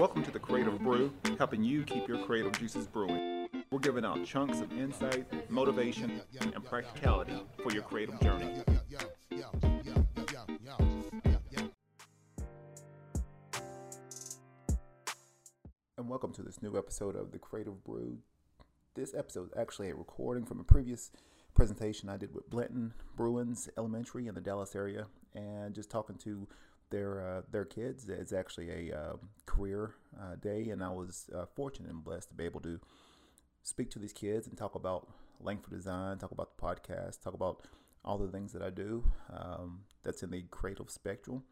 Welcome to the Creative Brew, helping you keep your creative juices brewing. We're giving out chunks of insight, motivation, and practicality for your creative journey. And welcome to this new episode of the Creative Brew. This episode is actually a recording from a previous presentation I did with Blanton Bruins Elementary in the Dallas area, and just talking to their uh, their kids. It's actually a uh, career uh, day, and I was uh, fortunate and blessed to be able to speak to these kids and talk about Langford Design, talk about the podcast, talk about all the things that I do um, that's in the creative spectrum,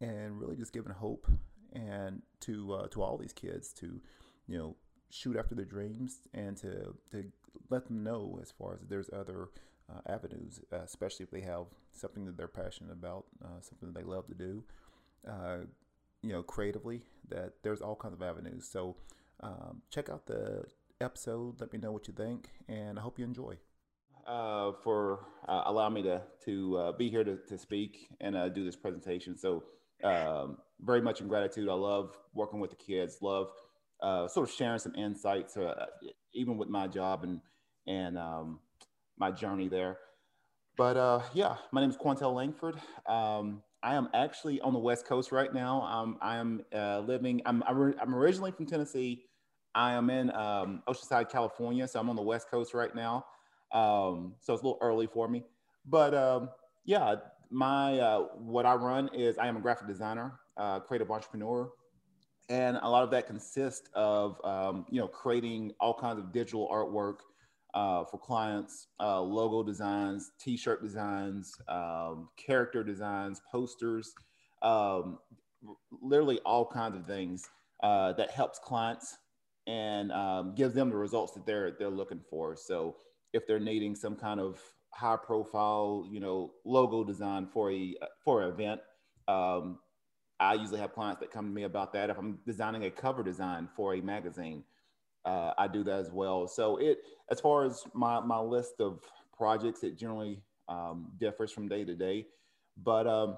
and really just giving hope and to uh, to all these kids to you know shoot after their dreams and to to let them know as far as there's other uh, avenues, especially if they have something that they're passionate about, something that they love to do, uh, you know, creatively, that there's all kinds of avenues. So um, check out the episode. Let me know what you think, and I hope you enjoy. Uh, for uh, allowing me to to uh, be here to, to speak and uh, do this presentation. So um, very much in gratitude. I love working with the kids. Love uh, sort of sharing some insights, uh, even with my job and and um, my journey there. But yeah, my name is Quantel Langford. Um, I am actually on the West Coast right now. Um, I am uh, living. I'm, I'm originally from Tennessee. I am in um, Oceanside, California, so I'm on the West Coast right now. Um, so it's a little early for me, but um, yeah, my uh, what I run is I am a graphic designer, uh, creative entrepreneur, and a lot of that consists of um, you know creating all kinds of digital artwork uh, for clients, uh, logo designs, t-shirt designs, um, character designs, posters, um, literally all kinds of things uh, that helps clients and um, gives them the results that they're they're looking for. So if they're needing some kind of high profile, you know, logo design for a for an event, um, I usually have clients that come to me about that. If I'm designing a cover design for a magazine, uh, I do that as well. So it, as far as my, my list of projects, it generally um, differs from day to day. But um,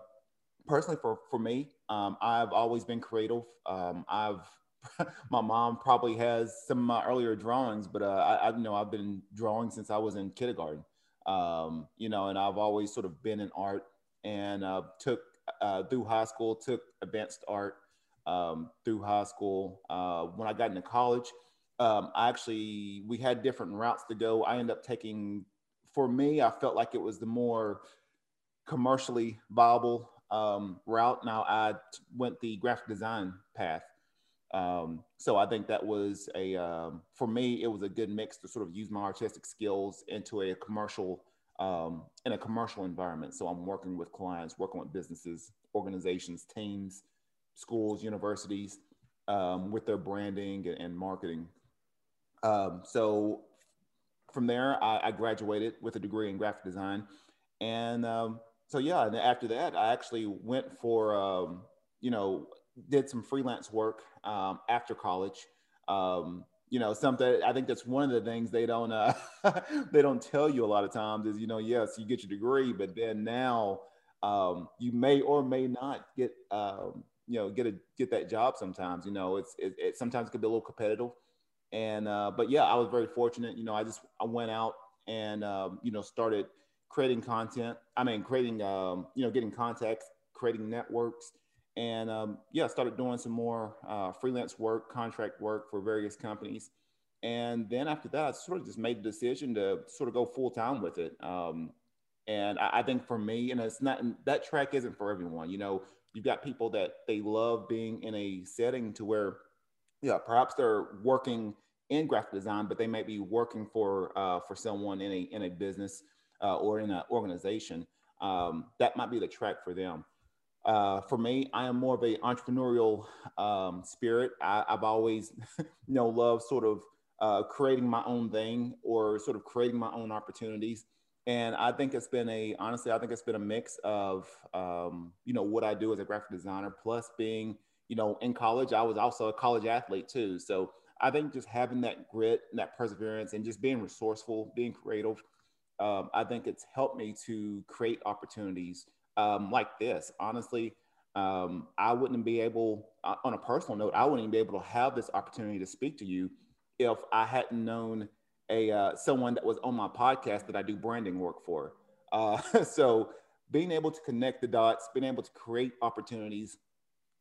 personally, for, for me, um, I've always been creative. Um, I've, my mom probably has some of my earlier drawings, but uh, I, I know I've been drawing since I was in kindergarten. Um, you know, and I've always sort of been in art and uh, took uh, through high school, took advanced art um, through high school. Uh, when I got into college, um, I actually we had different routes to go. I ended up taking, for me, I felt like it was the more commercially viable um, route. Now I went the graphic design path. Um, so I think that was a um, for me it was a good mix to sort of use my artistic skills into a commercial um, in a commercial environment. So I'm working with clients, working with businesses, organizations, teams, schools, universities um, with their branding and marketing um, so from there, I, I, graduated with a degree in graphic design. And um, so, yeah, and after that, I actually went for, um, you know, did some freelance work um, after college. Um, you know, something I think that's one of the things they don't uh, they don't tell you a lot of times is, you know, yes, you get your degree, but then now um, you may or may not get, um, you know, get a get that job. Sometimes, you know, it's it, it sometimes it could be a little competitive and uh, but yeah, I was very fortunate. You know, I just I went out and um, you know started creating content. I mean, creating um, you know getting contacts, creating networks, and um, yeah, started doing some more uh, freelance work, contract work for various companies. And then after that, I sort of just made the decision to sort of go full time with it. Um, and I, I, think for me, and it's not that track isn't for everyone. You know, you've got people that they love being in a setting to where yeah, perhaps they're working in graphic design, but they may be working for uh, for someone in a in a business uh, or in an organization. Um, that might be the track for them. Uh, for me, I am more of a entrepreneurial um, spirit. I, have always, you know, loved sort of uh, creating my own thing or sort of creating my own opportunities. And I think it's been a honestly, I think it's been a mix of um, you know what I do as a graphic designer plus being you know, in college, I was also a college athlete too. So I think just having that grit and that perseverance and just being resourceful, being creative, um, I think it's helped me to create opportunities um, like this. Honestly, Um, I wouldn't be able, uh, on a personal note, I wouldn't be able to have this opportunity to speak to you if I hadn't known a uh, someone that was on my podcast that I do branding work for. Uh, so being able to connect the dots, being able to create opportunities,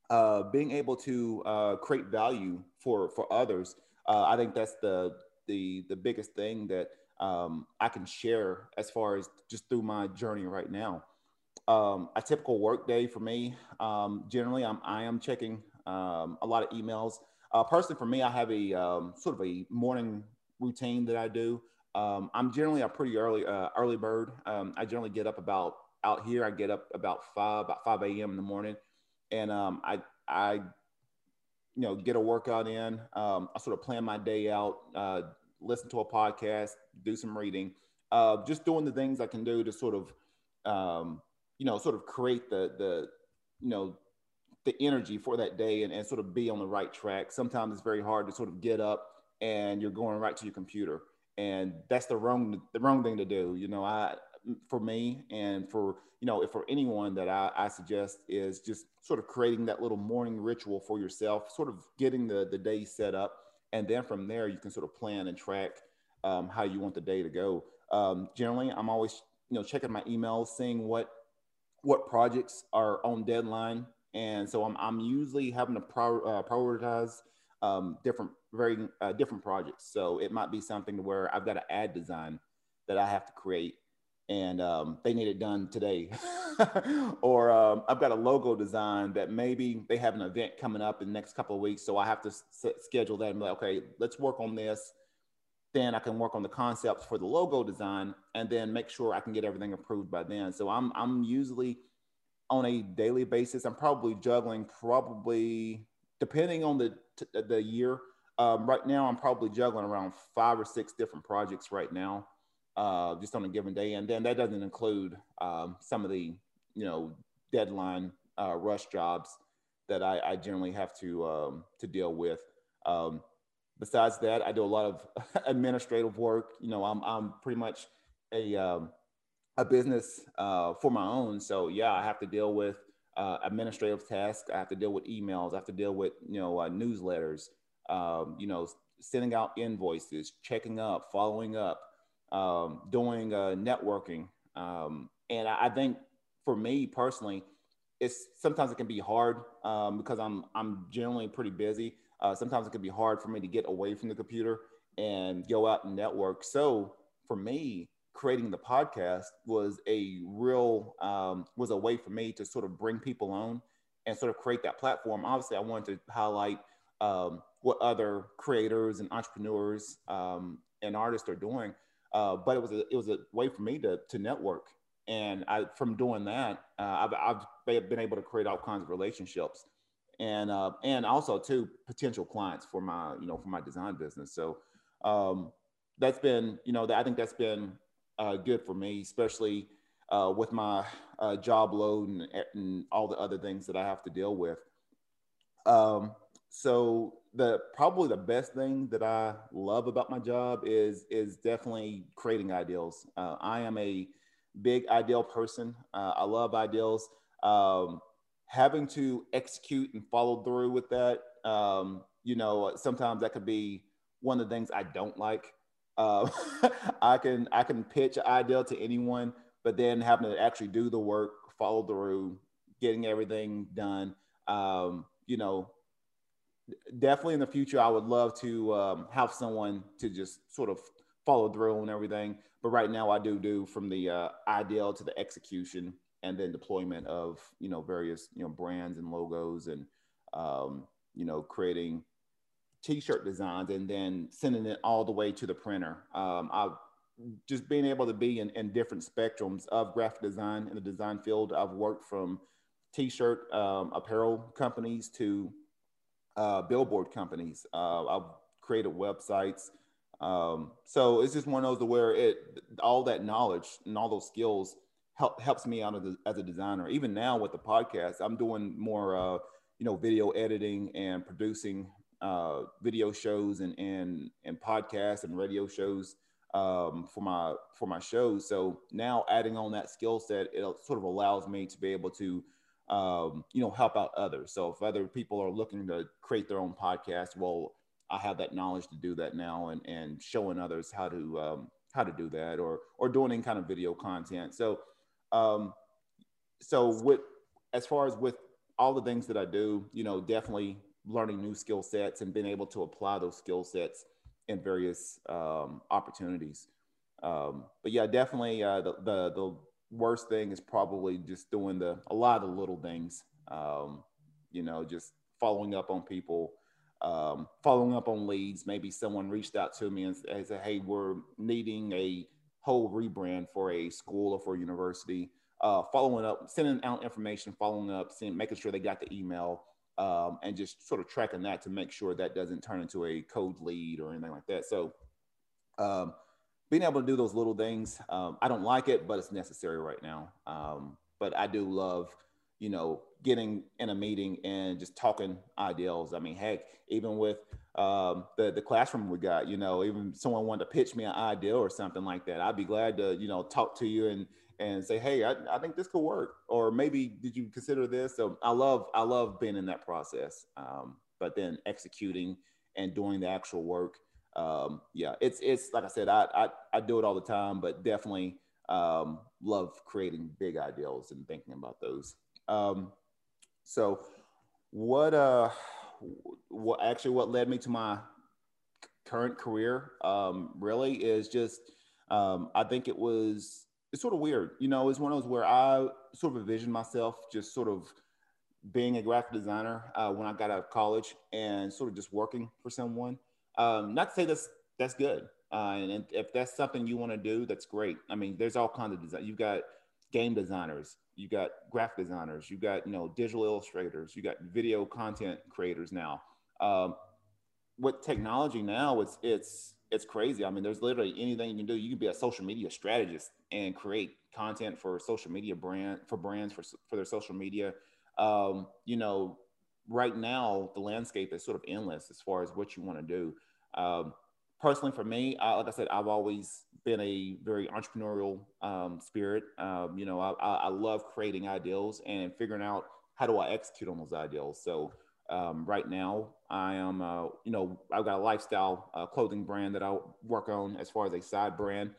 uh, being able to uh, create value for for others, uh, I think that's the the the biggest thing that um, I can share as far as just through my journey right now. Um, a typical work day for me, um, generally, I'm I am checking um, a lot of emails. Uh, personally, for me, I have a um, sort of a morning routine that I do. Um, I'm generally a pretty early uh, early bird. I generally get up about out here. I get up about five about five a.m. in the morning, and I I you know get a workout in. I sort of plan my day out. Uh, listen to a podcast, do some reading, uh, just doing the things I can do to sort of, um, you know, sort of create the the, you know, the energy for that day and, and sort of be on the right track. Sometimes it's very hard to sort of get up and you're going right to your computer, and that's the wrong the wrong thing to do. You know, I for me and for you know if for anyone that I, I suggest is just sort of creating that little morning ritual for yourself, sort of getting the the day set up and then from there you can sort of plan and track um, how you want the day to go. Um, generally, I'm always you know checking my emails, seeing what what projects are on deadline, and so I'm I'm usually having to uh, prioritize um, different very uh, different projects. So it might be something where I've got an ad design that I have to create, and um, they need it done today. or um, I've got a logo design that maybe they have an event coming up in the next couple of weeks. So I have to s- schedule that and be like, okay, let's work on this. Then I can work on the concepts for the logo design and then make sure I can get everything approved by then. So I'm, I'm usually on a daily basis, I'm probably juggling probably depending on the, t- the year. Um, right now, I'm probably juggling around five or six different projects right now uh, just on a given day. And then that doesn't include um, some of the, you know, deadline uh, rush jobs that I, I generally have to um, to deal with. Um, besides that, I do a lot of administrative work. You know, I'm I'm pretty much a um, a business uh, for my own. So yeah, I have to deal with uh, administrative tasks. I have to deal with emails. I have to deal with you know uh, newsletters. Um, you know, sending out invoices, checking up, following up um, doing uh, networking. Um, and I, I, think for me personally, it's sometimes it can be hard um, because I'm I'm generally pretty busy. Uh, sometimes it can be hard for me to get away from the computer and go out and network. So for me, creating the podcast was a real um, was a way for me to sort of bring people on and sort of create that platform. Obviously, I wanted to highlight um, what other creators and entrepreneurs um, and artists are doing, uh, but it was a, it was a way for me to to network, and I from doing that, uh, I've, I've been able to create all kinds of relationships, and uh, and also to potential clients for my you know for my design business. So um, that's been you know I think that's been uh, good for me, especially uh, with my uh, job load and, and all the other things that I have to deal with. Um, so the probably the best thing that I love about my job is is definitely creating ideals. Uh, I am a big ideal person. Uh, I love ideals. Um, having to execute and follow through with that, um, you know, sometimes that could be one of the things I don't like. Uh, I can I can pitch an ideal to anyone, but then having to actually do the work, follow through, getting everything done. Um, you know, definitely in the future, I would love to um, have someone to just sort of follow through on everything. But right now, I do do from the uh, ideal to the execution and then deployment of you know various you know brands and logos and um, you know creating t-shirt designs and then sending it all the way to the printer. Um, I've just being able to be in, in, different spectrums of graphic design in the design field. I've worked from t-shirt um, apparel companies to uh, billboard companies. Uh, I've created websites. Um, so it's just one of those where it all that knowledge and all those skills help helps me out as a, as a designer. Even now with the podcast, I'm doing more uh, you know video editing and producing uh, video shows and and and podcasts and radio shows um, for my for my shows. So now adding on that skill set, it sort of allows me to be able to um, you know, help out others. So if other people are looking to create their own podcast, well, I have that knowledge to do that now and, and showing others how to, um, how to do that or, or doing any kind of video content. So, um, so with, as far as with all the things that I do, you know, definitely learning new skill sets and being able to apply those skill sets in various um, opportunities. Um, but yeah, definitely uh, the, the, the worst thing is probably just doing the a lot of little things. Um, you know, just following up on people, um, following up on leads. Maybe someone reached out to me and, said, "Hey, we're needing a whole rebrand for a school or for a university." Uh, following up, sending out information, following up, sending, making sure they got the email, um, and just sort of tracking that to make sure that doesn't turn into a cold lead or anything like that. So, um, being able to do those little things, um, I don't like it, but it's necessary right now. Um, but I do love, you know, getting in a meeting and just talking ideals. I mean, heck, even with um, the the classroom we got, you know, even someone wanted to pitch me an idea or something like that, I'd be glad to, you know, talk to you and and say, hey, I, I think this could work, or maybe did you consider this? So I love I love being in that process, um, but then executing and doing the actual work. Um, yeah, it's it's like I said, I, I I do it all the time, but definitely um, love creating big ideals and thinking about those. Um, so, what uh, what actually what led me to my current career um, really is just um, I think it was it's sort of weird. You know, it's one of those where I sort of envisioned myself just sort of being a graphic designer uh, when I got out of college and sort of just working for someone. Um, not to say that's that's good, uh, and, if that's something you want to do, that's great. I mean, there's all kinds of design. You've got game designers, you got graphic designers, you got you know digital illustrators, you got video content creators now. Um, with technology now, it's it's it's crazy. I mean, there's literally anything you can do. You can be a social media strategist and create content for social media brand for brands for for their social media. Um, you know, right now the landscape is sort of endless as far as what you want to do. Um, personally, for me, I, like I said, I've always been a very entrepreneurial um, spirit. Um, you know, I, I love creating ideals and figuring out how do I execute on those ideals. So um, right now, I am, uh, you know, I've got a lifestyle uh, clothing brand that I work on as far as a side brand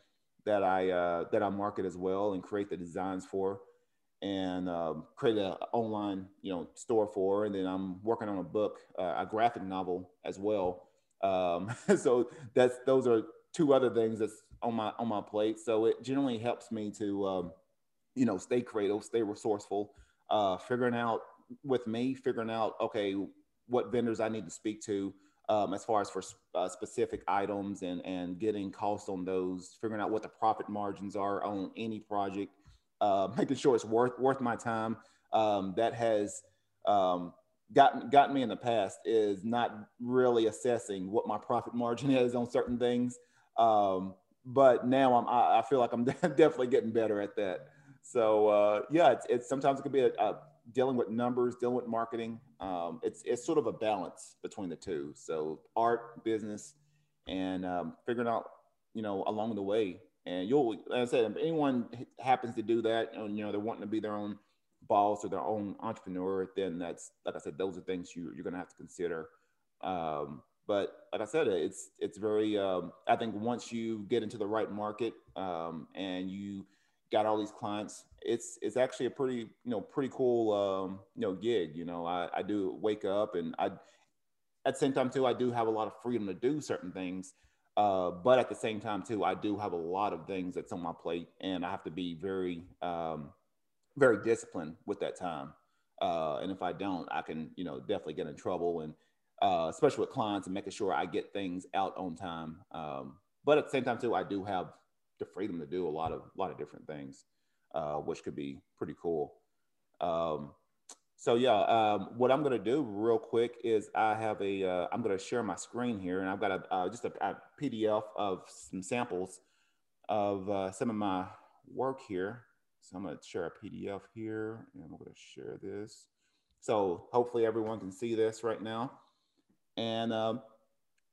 that I uh, that I market as well and create the designs for, and um, create an online, you know, store for. And then I'm working on a book, uh, a graphic novel as well. Um, so that's those are two other things that's on my on my plate. So it generally helps me to, um, you know, stay creative, stay resourceful, uh, figuring out with me figuring out okay what vendors I need to speak to um, as far as for uh, specific items and and getting costs on those, figuring out what the profit margins are on any project, uh, making sure it's worth worth my time. Um, that has um, gotten gotten me in the past is not really assessing what my profit margin is on certain things. Um, but now I'm I, I, feel like I'm definitely getting better at that. So uh, yeah, it's, it's sometimes it could be a, a dealing with numbers, dealing with marketing. Um, it's it's sort of a balance between the two. So art, business, and um, figuring out you know along the way. And you'll, as I said, if anyone happens to do that, and you know they're wanting to be their own boss or their own entrepreneur, then that's like I said, those are things you you're gonna have to consider. Um, but like I said, it's it's very. Um, I think once you get into the right market um, and you got all these clients. It's it's actually a pretty you know pretty cool um, you know gig. You know, I, I do wake up and I at the same time too I do have a lot of freedom to do certain things. Uh, but at the same time too, I do have a lot of things that's on my plate, and I have to be very um, very disciplined with that time. Uh, and if I don't, I can you know definitely get in trouble, and uh, especially with clients and making sure I get things out on time. Um, but at the same time too, I do have the freedom to do a lot of a lot of different things, uh, which could be pretty cool. Um, so yeah, um, what I'm gonna do real quick is I have a uh, I'm gonna share my screen here, and I've got a uh, just a, a, PDF of some samples of uh, some of my work here. So I'm gonna share a PDF here, and I'm gonna share this. So hopefully everyone can see this right now. And um,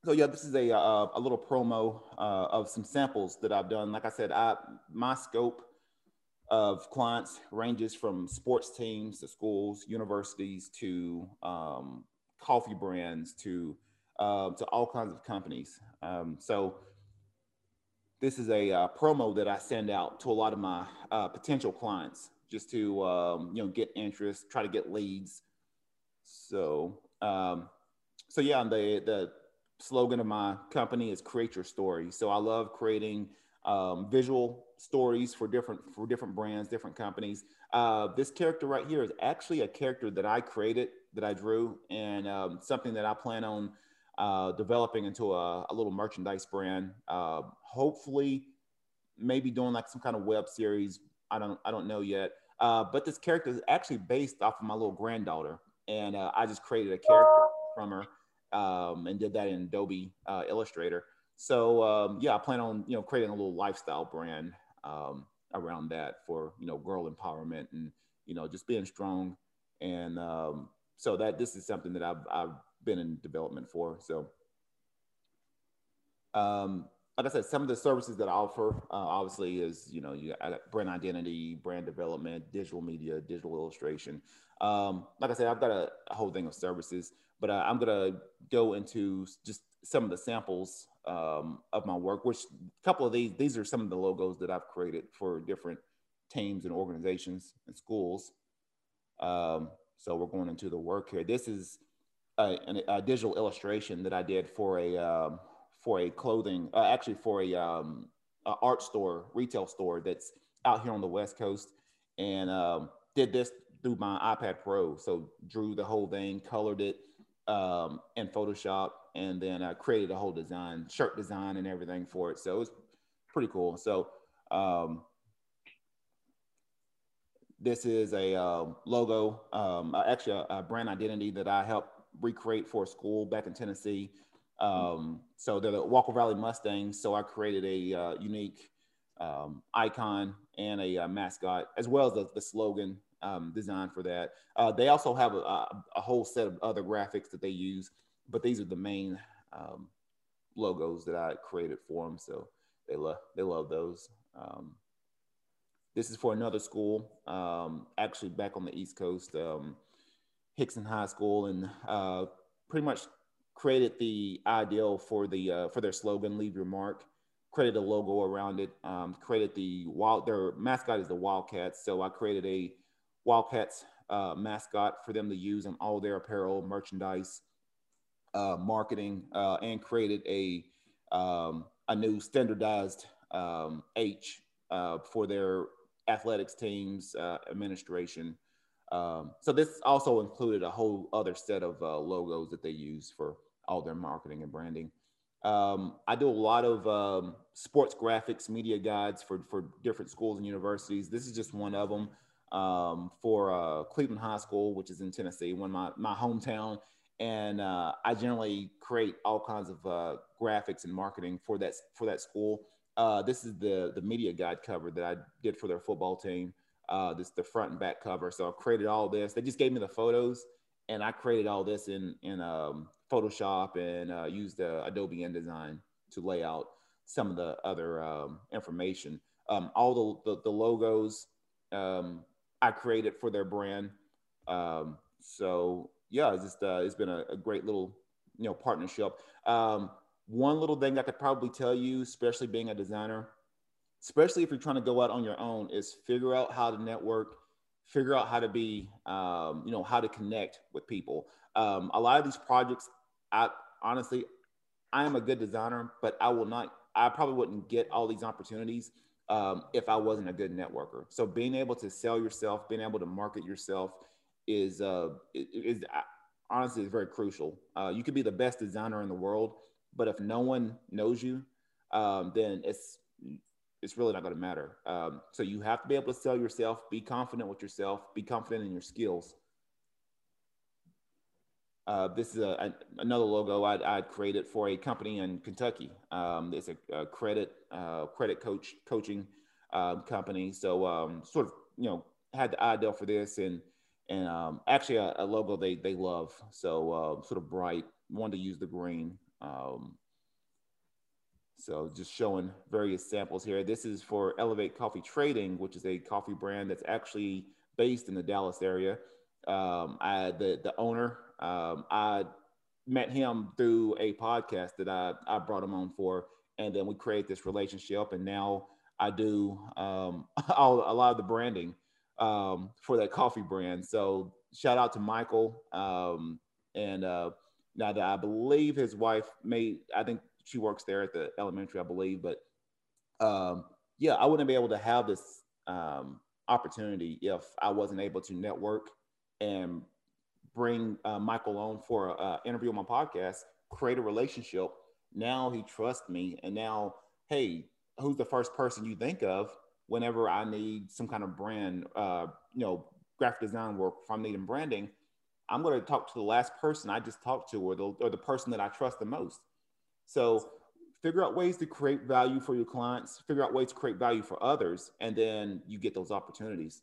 so yeah, this is a, a, uh, a little promo uh, of some samples that I've done. Like I said, I, my scope of clients ranges from sports teams to schools, universities to um, coffee brands to uh, to all kinds of companies. Um, so this is a uh, promo that I send out to a lot of my uh, potential clients just to um, you know get interest, try to get leads. So um, so yeah, the the slogan of my company is create your story. So I love creating um, visual stories for different for different brands, different companies. Uh, this character right here is actually a character that I created, that I drew, and um, something that I plan on uh, developing into a, a, little merchandise brand. Uh, hopefully, maybe doing like some kind of web series. I don't I don't know yet. Uh, but this character is actually based off of my little granddaughter, and uh, I just created a character from her um, and did that in Adobe uh, Illustrator. So um, yeah, I plan on you know creating a little lifestyle brand um, around that for you know girl empowerment and you know just being strong. And um, so that this is something that I've I've been in development for. So um, like I said, some of the services that I offer uh, obviously is you know you brand identity, brand development, digital media, digital illustration. Um, like I said, I've got a, a whole thing of services, but uh, I'm gonna go into just some of the samples um, of my work, which a couple of these, these are some of the logos that I've created for different teams and organizations and schools. Um, so we're going into the work here. This is a, a, digital illustration that I did for a, um, for a clothing, uh, actually for a, um, a, art store, retail store that's out here on the West Coast and um, did this through my iPad Pro. So drew the whole thing, colored it um, in Photoshop, and then I created a whole design, shirt design, and everything for it. So it was pretty cool. So um, this is a uh, logo, um, actually a, a, brand identity that I helped recreate for a school back in Tennessee. Um, so they're the Walker Valley Mustangs. So I created a uh, unique um, icon and a, a, uh, mascot, as well as the, the slogan um, design for that. Uh, they also have a, a, whole set of other graphics that they use but these are the main um, logos that I created for them. So they love they love those. Um, this is for another school, um, actually back on the East Coast, Hixson High School, and uh, pretty much created the ideal for the uh, for their slogan, "Leave your mark." Created a logo around it. Um, created the wild. Their mascot is the Wildcats, so I created a Wildcats uh, mascot for them to use in all their apparel, merchandise, uh, marketing uh, and created a um, a new standardized um, H uh, for their athletics teams administration. Um, so this also included a whole other set of uh, logos that they use for all their marketing and branding. Um, I do a lot of um, sports graphics, media guides for for different schools and universities. This is just one of them um, for uh, Cleveland High School, which is in Tennessee, one of my my hometown and uh, I generally create all kinds of uh, graphics and marketing for that for that school. Uh, this is the the media guide cover that I did for their football team. Uh, this the front and back cover. So I created all this. They just gave me the photos, and I created all this in in um, Photoshop and uh, used uh, Adobe InDesign to lay out some of the other um, information. Um, all the, the, the logos um, I created for their brand. Um, so yeah, it's just uh, it's been a, a, great little you know partnership. Um, one little thing I could probably tell you, especially being a designer, especially if you're trying to go out on your own, is figure out how to network, figure out how to be, um, you know, how to connect with people. Um, a lot of these projects, I honestly, I am a good designer, but I will not. I probably wouldn't get all these opportunities um, if I wasn't a good networker. So being able to sell yourself, being able to market yourself, is uh, is, uh, honestly is very crucial. Uh, you could be the best designer in the world, but if no one knows you, um, then it's it's really not going to matter. Um, so you have to be able to sell yourself, be confident with yourself, be confident in your skills. Uh, this is a, a, another logo I, I created for a company in Kentucky. Um, it's a, a credit uh, credit coach coaching um, company. So um, sort of you know had the idea for this and and um, actually a, a, logo they they love. So uh, sort of bright. Wanted to use the green. Um, So just showing various samples here. This is for Elevate Coffee Trading, which is a coffee brand that's actually based in the Dallas area. Um, I the the owner, um, I met him through a podcast that I I brought him on for, and then we created this relationship, and now I do um, all, a lot of the branding um, for that coffee brand. So shout out to Michael, um, and uh, now that I believe his wife made, I think she works there at the elementary, I believe, but um, yeah, I wouldn't be able to have this um, opportunity if I wasn't able to network and bring uh, Michael on for an interview on my podcast, create a relationship. Now he trusts me, and now, hey, who's the first person you think of whenever I need some kind of brand, uh, you know, graphic design work, if needing branding, I'm going to talk to the last person I just talked to, or the, or the person that I trust the most. So figure out ways to create value for your clients, figure out ways to create value for others, and then you get those opportunities.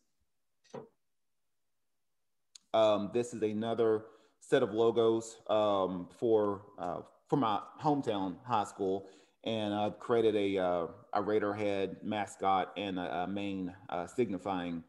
Um, this is another set of logos um, for uh, for my hometown high school, and I've created a uh, a Raider head mascot and a, a main uh, signifying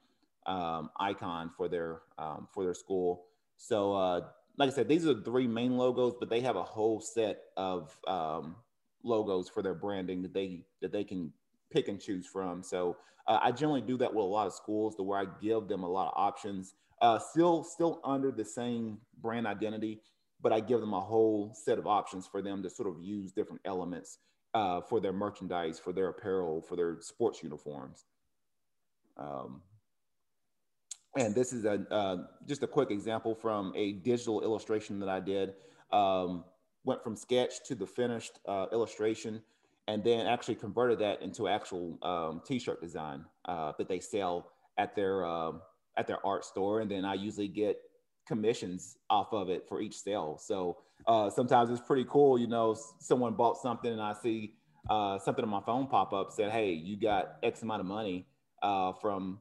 um, icon for their um, for their school. So, uh, like I said, these are the three main logos, but they have a whole set of um, logos for their branding that they that they can pick and choose from. So, uh, I generally do that with a lot of schools, to where I give them a lot of options, uh, still still under the same brand identity, but I give them a whole set of options for them to sort of use different elements uh, for their merchandise, for their apparel, for their sports uniforms. Um, and this is a uh, just a quick example from a digital illustration that I did. Um, went from sketch to the finished uh, illustration, and then actually converted that into actual um, T-shirt design uh, that they sell at their um, at their art store. And then I usually get commissions off of it for each sale. So uh, sometimes it's pretty cool. You know, someone bought something and I see uh, something on my phone pop up said, "Hey, you got X amount of money uh, from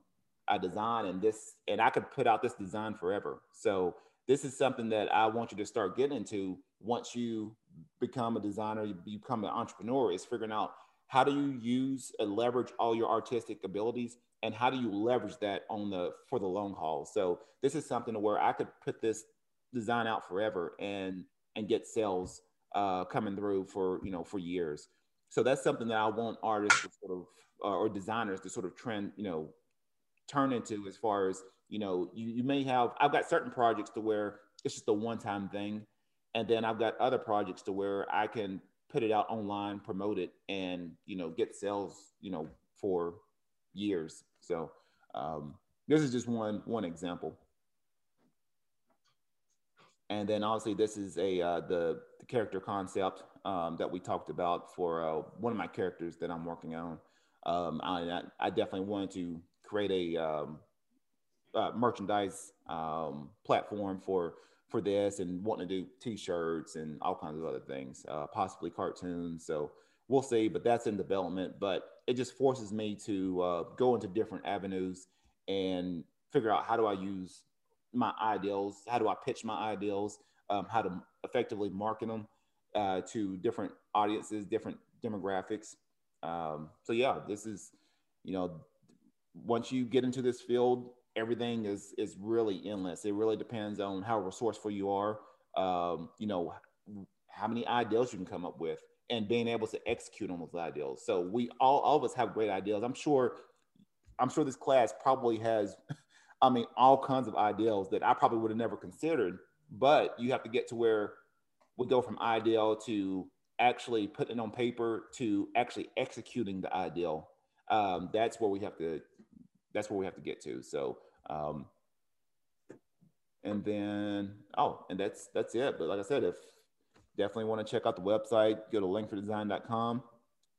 a design and this, and I could put out this design forever." So this is something that I want you to start getting into once you become a designer, you become an entrepreneur. Is figuring out how do you use and leverage all your artistic abilities and how do you leverage that on the for the long haul so this is something where i could put this design out forever and and get sales uh, coming through for you know for years so that's something that i want artists to sort of uh, or designers to sort of trend you know turn into as far as you know you, you may have i've got certain projects to where it's just a one-time thing and then i've got other projects to where i can put it out online promote it and you know get sales you know for years so um, this is just one one example. And then obviously this is a uh, the, the character concept um, that we talked about for uh, one of my characters that I'm working on. Um, I, I, definitely wanted to create a um, uh, merchandise um, platform for for this and wanting to do t-shirts and all kinds of other things, uh, possibly cartoons. So we'll see, but that's in development. But it just forces me to uh, go into different avenues and figure out how do I use my ideals, how do I pitch my ideals, um, how to effectively market them uh, to different audiences, different demographics. Um, so yeah, this is, you know, once you get into this field, everything is is really endless. It really depends on how resourceful you are. Um, you know, how many ideals you can come up with and being able to execute on those ideals. So we all, all of us have great ideas. I'm sure, I'm sure this class probably has, I mean, all kinds of ideals that I probably would have never considered. But you have to get to where we go from ideal to actually putting it on paper to actually executing the ideal. Um, that's where we have to. That's where we have to get to. So, um, and then oh, and that's that's it. But like I said, if definitely want to check out the website. Go to langforddesign.com.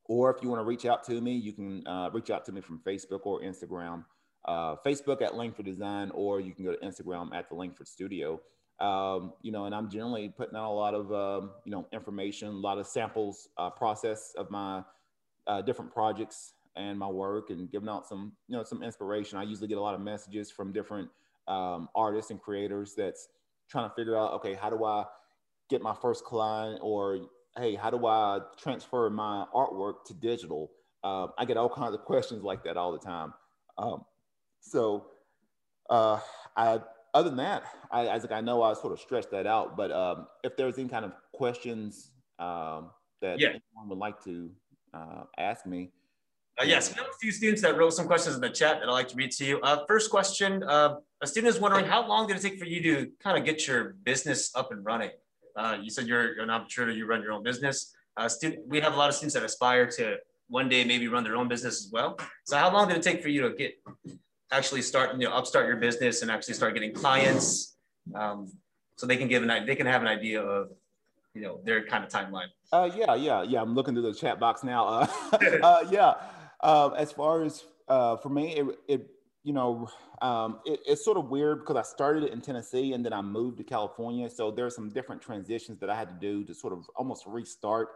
Or if you want to reach out to me, you can uh, reach out to me from Facebook or Instagram. Uh, Facebook at Langford Design, or you can go to Instagram at the Langford Studio. Um, you know, and I'm generally putting out a lot of um, you know information, a lot of samples, uh, process of my uh, different projects and my work, and giving out some you know some inspiration. I usually get a lot of messages from different um, artists and creators that's trying to figure out, okay, how do I get my first client or hey, how do I transfer my artwork to digital? Um, I get all kinds of questions like that all the time. Um, so, uh, I other than that, I, I think I know I sort of stretched that out. But um, if there's any kind of questions um, that yeah. anyone would like to uh, ask me. Uh, yes, we have a few students that wrote some questions in the chat that I'd like to read to you. Uh, first question, uh, a student is wondering how long did it take for you to kind of get your business up and running? Uh, you said you're, you're an entrepreneur, you run your own business. Uh, student, we have a lot of students that aspire to one day maybe run their own business as well. So how long did it take for you to get actually start, you know, upstart your business and actually start getting clients um, so they can give an they can have an idea of you know their kind of timeline. Uh, yeah, yeah, yeah. I'm looking through the chat box now. Uh, uh, yeah. Uh, as far as uh, for me, it, it you know, um, it, it's sort of weird because I started in Tennessee and then I moved to California. So there's some different transitions that I had to do to sort of almost restart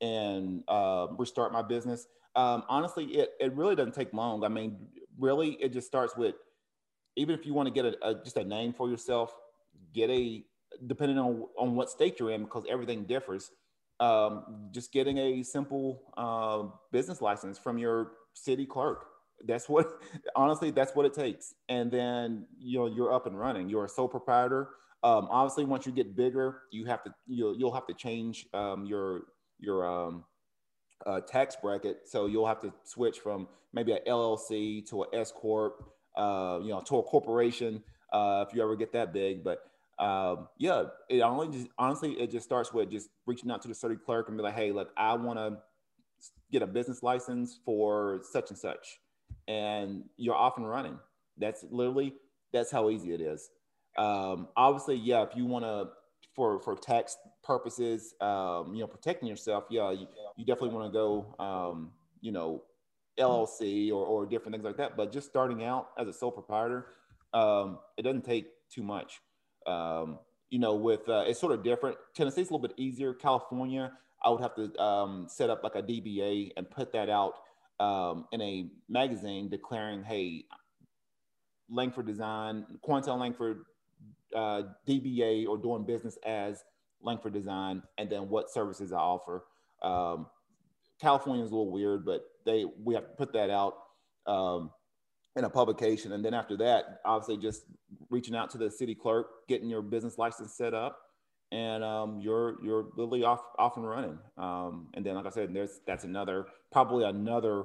and uh, restart my business. Um, honestly, it, it really doesn't take long. I mean, really, it just starts with even if you want to get a, a just a name for yourself, get a depending on on what state you're in because everything differs. Um, just getting a simple uh, business license from your city clerk. That's what honestly that's what it takes, and then you know you're up and running. You're a sole proprietor. Um, obviously, once you get bigger, you have to you'll, you'll have to change um, your your um, uh, tax bracket. So you'll have to switch from maybe an LLC to an S corp, uh, you know, to a corporation uh, if you ever get that big. But um, yeah, it only just honestly it just starts with just reaching out to the city clerk and be like, hey, look, I want to get a business license for such and such, and you're off and running. That's literally that's how easy it is. Um, obviously, yeah, if you want to for for tax purposes, um, you know, protecting yourself, yeah, you, you definitely want to go, um, you know, LLC or, or different things like that. But just starting out as a sole proprietor, um, it doesn't take too much. Um, you know, with uh, it's sort of different. Tennessee's a little bit easier. California, I would have to um, set up like a DBA and put that out um, in a magazine declaring, hey, Langford Design, Quantel Langford uh, DBA or doing business as Langford Design, and then what services I offer. Um, California is a little weird, but they we have to put that out um, in a publication, and then after that, obviously just reaching out to the city clerk, getting your business license set up, and um, you're you're literally off off and running. Um, and then, like I said, there's that's another probably another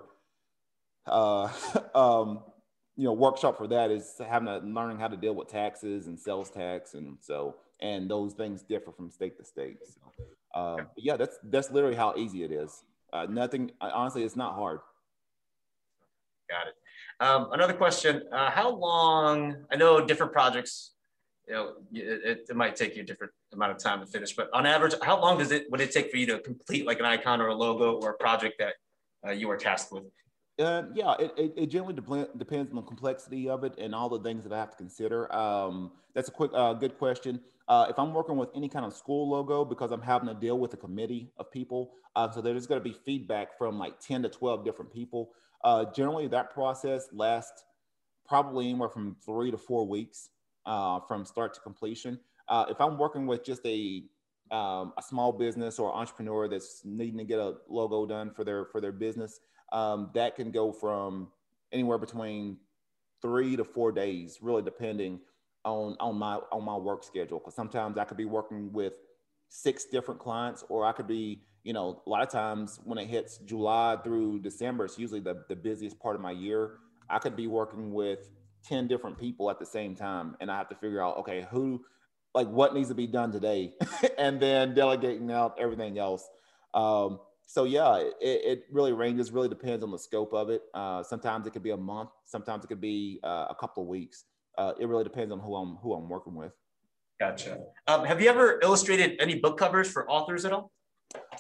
uh, um, you know workshop for that is having to learning how to deal with taxes and sales tax and so and those things differ from state to state. So, um, yeah that's that's literally how easy it is. Uh, nothing honestly it's not hard. Got it um, another question uh, how long i know different projects you know it, it, might take you a different amount of time to finish but on average how long does it would it take for you to complete like an icon or a logo or a project that uh, you are tasked with uh, yeah, it, it, it generally de- depends on the complexity of it and all the things that I have to consider. Um, that's a quick, uh, good question. Uh, if I'm working with any kind of school logo, because I'm having to deal with a committee of people, uh, so there's going to be feedback from like 10 to 12 different people. Uh, generally, that process lasts probably anywhere from three to four weeks uh, from start to completion. Uh, if I'm working with just a um, a small business or entrepreneur that's needing to get a logo done for their for their business, um, that can go from anywhere between three to four days, really depending on on my on my work schedule. Because sometimes I could be working with six different clients, or I could be, you know, a lot of times when it hits July through December, it's usually the, the busiest part of my year. I could be working with 10 different people at the same time. And I have to figure out, okay, who, like what needs to be done today, and then delegating out everything else. Um, so yeah, it, it really ranges. Really depends on the scope of it. Uh, sometimes it could be a month. Sometimes it could be uh, a couple of weeks. Uh, it really depends on who I'm who I'm working with. Gotcha. Um, have you ever illustrated any book covers for authors at all?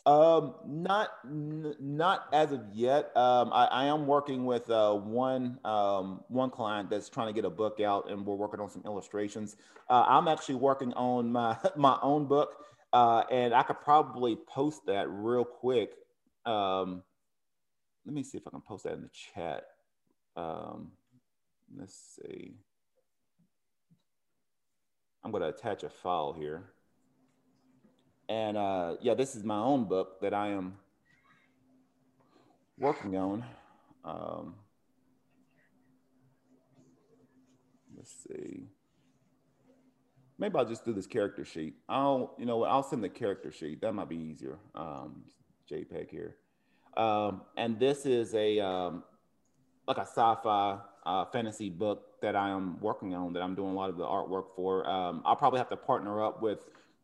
Um, not n- not as of yet. Um, I, I am working with uh, one um, one client that's trying to get a book out, and we're working on some illustrations. Uh, I'm actually working on my my own book, uh, and I could probably post that real quick um, let me see if I can post that in the chat. Um, let's see. I'm going to attach a file here. And uh, yeah, this is my own book that I am working on. Um, let's see. Maybe I'll just do this character sheet. I'll, you know, I'll send the character sheet. That might be easier. Um, JPEG here. Um, and this is a um, like a sci-fi uh, fantasy book that I am working on that I'm doing a lot of the artwork for. Um, I'll probably have to partner up with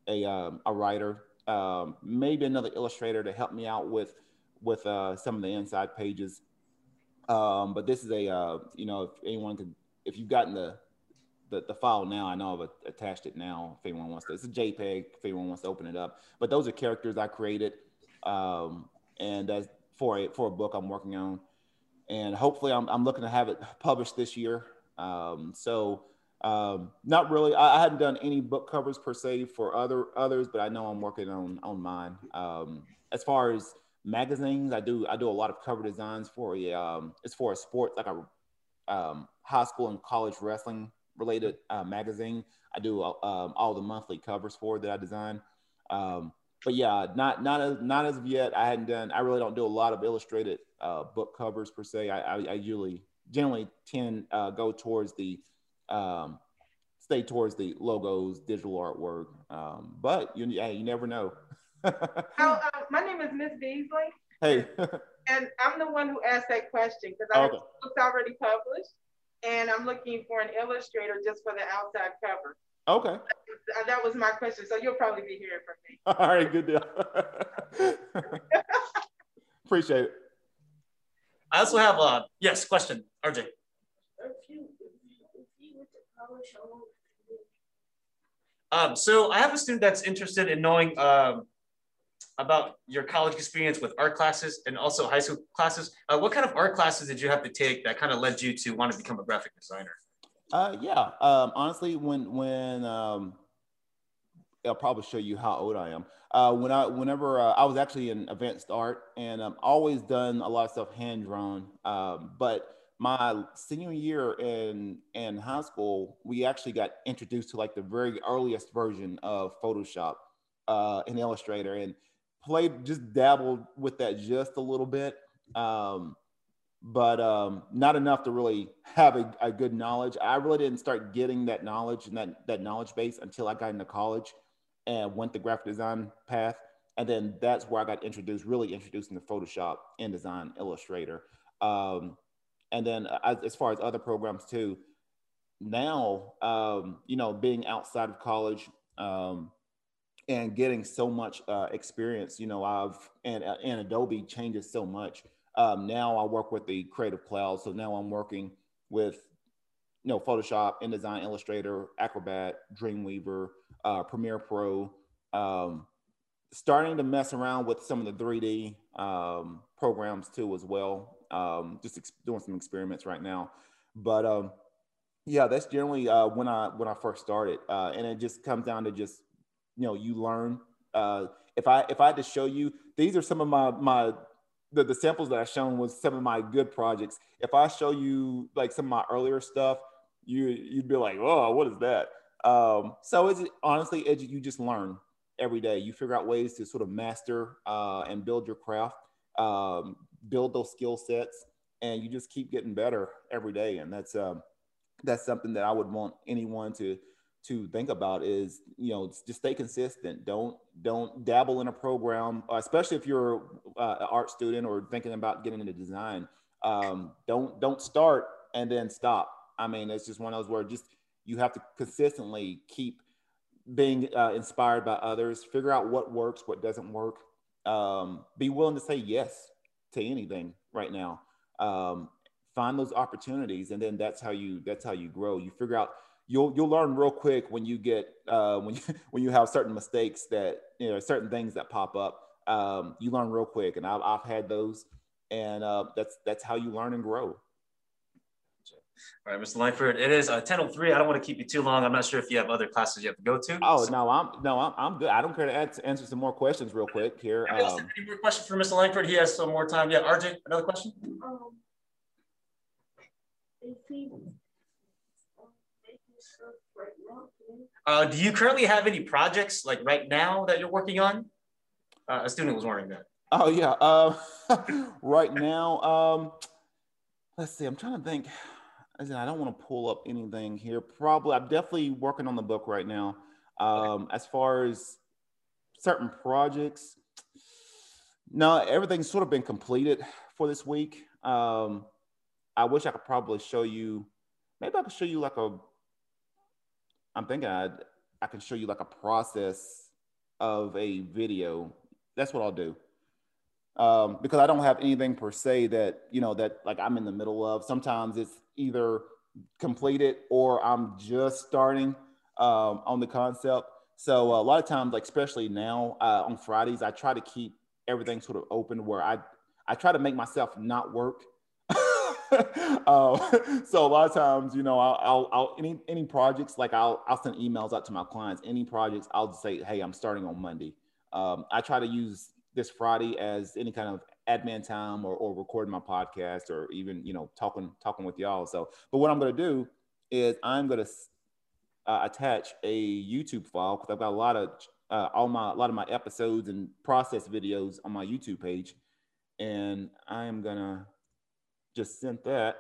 a, um, a writer, um, maybe another illustrator to help me out with with uh, some of the inside pages. Um, but this is a uh, you know if anyone could if you've gotten the the, the file now, I know I've attached it now. If anyone wants to, it's a JPEG. If anyone wants to open it up, but those are characters I created, um, and that's for a for a book I'm working on and hopefully I'm, I'm looking to have it published this year. Um, so um, not really. I, I, hadn't done any book covers per se for other others, but I know I'm working on on mine. Um, as far as magazines, I do I do a lot of cover designs for a um, it's for a sport like a um, high school and college wrestling related uh, magazine. I do uh, um, all the monthly covers for that I design. Um, but yeah, not not as not as of yet. I hadn't done. I really don't do a lot of illustrated uh, book covers per se. I, I, I usually generally tend uh, go towards the um, stay towards the logos, digital artwork. Um, but you, yeah, you never know. oh, uh, my name is Miss Beasley. Hey. and I'm the one who asked that question because I okay. have books already published, and I'm looking for an illustrator just for the outside cover. Okay. That, that was my question, so you'll probably be hearing from me. All right, good deal. Appreciate it. I also have a yes question, RJ. Um, so I have a student that's interested in knowing um, about your college experience with art classes and also high school classes. Uh, what kind of art classes did you have to take that kind of led you to want to become a graphic designer? Uh, yeah, um, honestly, when when um, I'll probably show you how old I am. Uh, when I, whenever uh, I was actually in advanced art, and um, always done a lot of stuff hand drawn. Um, but my senior year in in high school, we actually got introduced to like the very earliest version of Photoshop uh, in Illustrator, and played just dabbled with that just a little bit, um, but um, not enough to really have a, a good knowledge. I really didn't start getting that knowledge and that that knowledge base until I got into college and went the graphic design path. And then that's where I got introduced, really introduced into Photoshop, InDesign, Illustrator. Um, and then as, as, far as other programs too, now, um, you know, being outside of college um, and getting so much uh, experience, you know, I've, and, uh, and Adobe changes so much. Um, now I work with the Creative Cloud. So now I'm working with, you know, Photoshop, InDesign, Illustrator, Acrobat, Dreamweaver, uh, Premiere Pro, um, starting to mess around with some of the 3D um, programs too as well. Um, just ex- doing some experiments right now, but um, yeah, that's generally uh, when I when I first started, uh, and it just comes down to just you know you learn. Uh, if I if I had to show you, these are some of my my the, the samples that I've shown was some of my good projects. If I show you like some of my earlier stuff, you you'd be like, oh, what is that? Um, so it's honestly, edu- you just learn every day. You figure out ways to sort of master uh, and build your craft, um, build those skill sets, and you just keep getting better every day. And that's um, that's something that I would want anyone to to think about is you know just stay consistent don't don't dabble in a program especially if you're uh, an art student or thinking about getting into design um, don't don't start and then stop i mean it's just one of those where just you have to consistently keep being uh, inspired by others, figure out what works, what doesn't work. Um, be willing to say yes to anything right now. Um, find those opportunities, and then that's how you that's how you grow. You figure out you'll you'll learn real quick when you get uh, when you when you have certain mistakes that you know certain things that pop up. Um, you learn real quick, and I've I've had those, and uh, that's that's how you learn and grow. All right, Mr. Langford, it is uh, 10.03. I don't want to keep you too long. I'm not sure if you have other classes you have to go to. Oh, so. no, I'm no, I'm, I'm good. I don't care to add, answer some more questions real quick here. Um, any more questions for Mr. Langford? He has some more time. Yeah, RJ, another question? Um, if he making stuff right Uh, do you currently have any projects like right now that you're working on? Uh, a student was wondering that. Oh yeah. Uh, right now, um, let's see. I'm trying to think. I said I don't want to pull up anything here. Probably, I'm definitely working on the book right now. Um, as far as certain projects, no, everything's sort of been completed for this week. Um, I wish I could probably show you. Maybe I could show you like a. I'm thinking I I can show you like a process of a video. That's what I'll do. Um, because I don't have anything per se that you know that like I'm in the middle of. Sometimes it's either completed or I'm just starting um, on the concept. So uh, a lot of times, like especially now uh, on Fridays, I try to keep everything sort of open where I I try to make myself not work. uh, so a lot of times, you know, I'll, I'll, I'll, any any projects like I'll I'll send emails out to my clients. Any projects, I'll just say, hey, I'm starting on Monday. Um, I try to use this Friday as any kind of admin time or, or recording my podcast or even you know talking talking with y'all. So, but what I'm to do is I'm to uh, attach a YouTube file because I've got a lot of uh, all my a lot of my episodes and process videos on my YouTube page, and I'm gonna just send that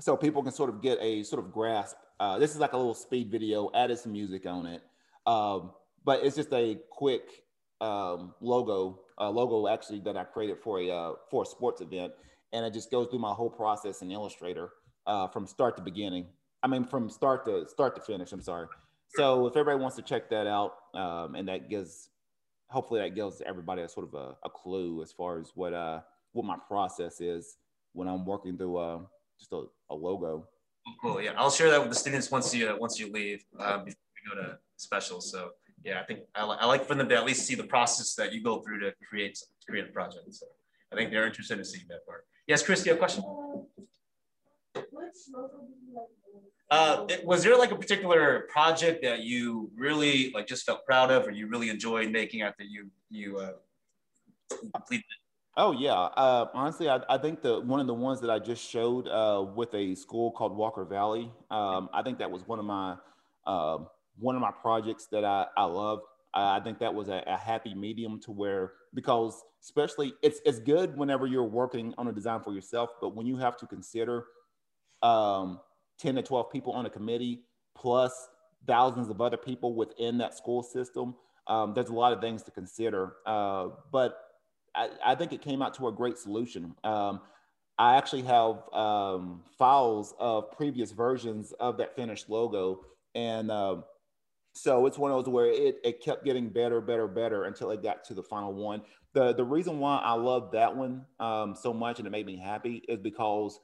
so people can sort of get a sort of grasp. Uh, this is like a little speed video, added some music on it, um, but it's just a quick um, logo uh, logo actually that I created for a uh, for a sports event, and it just goes through my whole process in Illustrator uh, from start to beginning. I mean, from start to start to finish. I'm sorry. So if everybody wants to check that out, um, and that gives, hopefully that gives everybody a sort of a, a clue as far as what uh what my process is when I'm working through uh, just a, a logo. Cool. Yeah, I'll share that with the students once you once you leave uh, before we go to specials. So yeah, I think I, I like for them to at least see the process that you go through to create create a project. So I think they're interested in seeing that part. Yes, Chris, you have a question? Uh, was there like a particular project that you really like just felt proud of, or you really enjoyed making after you you uh, completed it? Oh yeah, uh, honestly, I, I think the one of the ones that I just showed uh, with a school called Walker Valley. Um, I think that was one of my uh, one of my projects that I, I love. I think that was a, a, happy medium to where because especially it's it's good whenever you're working on a design for yourself, but when you have to consider um, 10 to 12 people on a committee plus thousands of other people within that school system, um, there's a lot of things to consider. Uh, but I, I, think it came out to a great solution. Um, I actually have um, files of previous versions of that finished logo and uh, so it's one of those where it, it kept getting better, better, better until it got to the final one. The the reason why I love that one um, so much and it made me happy is because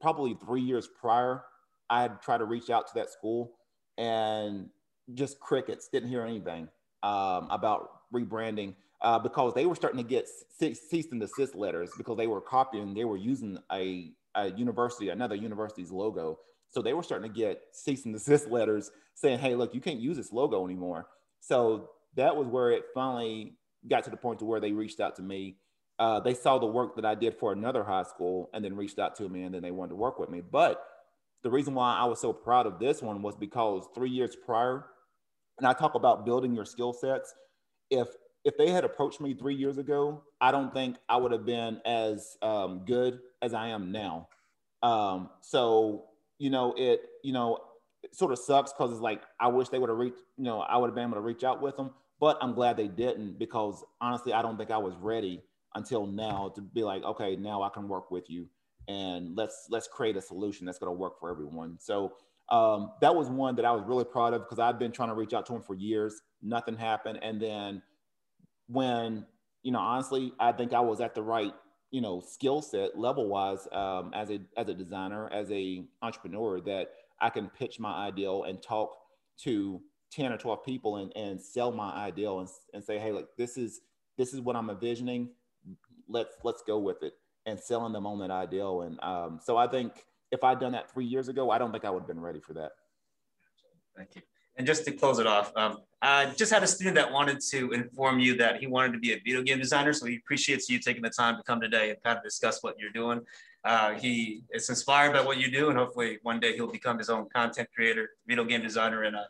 probably three years prior, I had tried to reach out to that school and just crickets, didn't hear anything um, about rebranding uh, because they were starting to get cease and desist letters because they were copying, they were using a, a university, another university's logo. So they were starting to get cease and desist letters saying, hey, look, you can't use this logo anymore. So that was where it finally got to the point to where they reached out to me. Uh, they saw the work that I did for another high school and then reached out to me and then they wanted to work with me. But the reason why I was so proud of this one was because three years prior, and I talk about building your skill sets. If if they had approached me three years ago, I don't think I would have been as um, good as I am now. Um, so you know it you know sort of sucks because it's like I wish they would have reached, you know, I would have been able to reach out with them. But I'm glad they didn't because honestly, I don't think I was ready until now to be like, okay, now I can work with you and let's let's create a solution that's going to work for everyone. So um, that was one that I was really proud of because I've been trying to reach out to him for years. Nothing happened, and then when you know, honestly, I think I was at the right you know skill set level wise um, as a as a designer, as a entrepreneur that I can pitch my ideal and talk to 10 or 12 people and, and sell my ideal and, and say, hey, look, this is this is what I'm envisioning. Let's let's go with it and selling them on that ideal. And um, so I think if I'd done that three years ago, I don't think I would have been ready for that. Thank you. And just to close it off, um, I just had a student that wanted to inform you that he wanted to be a video game designer. So he appreciates you taking the time to come today and kind of discuss what you're doing. Uh, he is inspired by what you do, and hopefully one day he'll become his own content creator, video game designer. And uh,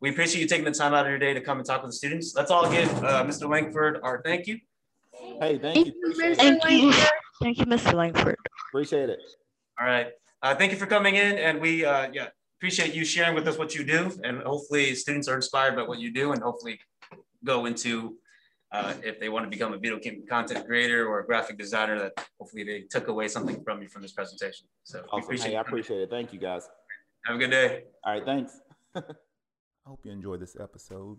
we appreciate you taking the time out of your day to come and talk with the students. Let's all give uh, Mr. Langford our thank you. Hey, thank, you. Appreciate thank you. Thank you, Mr. Langford. Appreciate it. All right. Uh, thank you for coming in. And we, uh, yeah, appreciate you sharing with us what you do. And hopefully students are inspired by what you do and hopefully go into, uh, if they want to become a video game content creator or a graphic designer, that hopefully they took away something from you from this presentation. So awesome. appreciate hey, I appreciate it. Thank you guys. Have a good day. All right. Thanks. I hope you enjoyed this episode.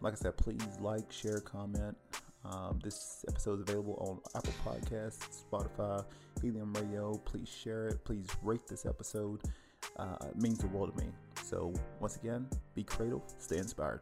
Like I said, please like, share, comment. Um, this episode is available on Apple Podcasts, Spotify, iHeartRadio. Please share it. Please rate this episode uh, means the world to me. So, once again, be creative, stay inspired.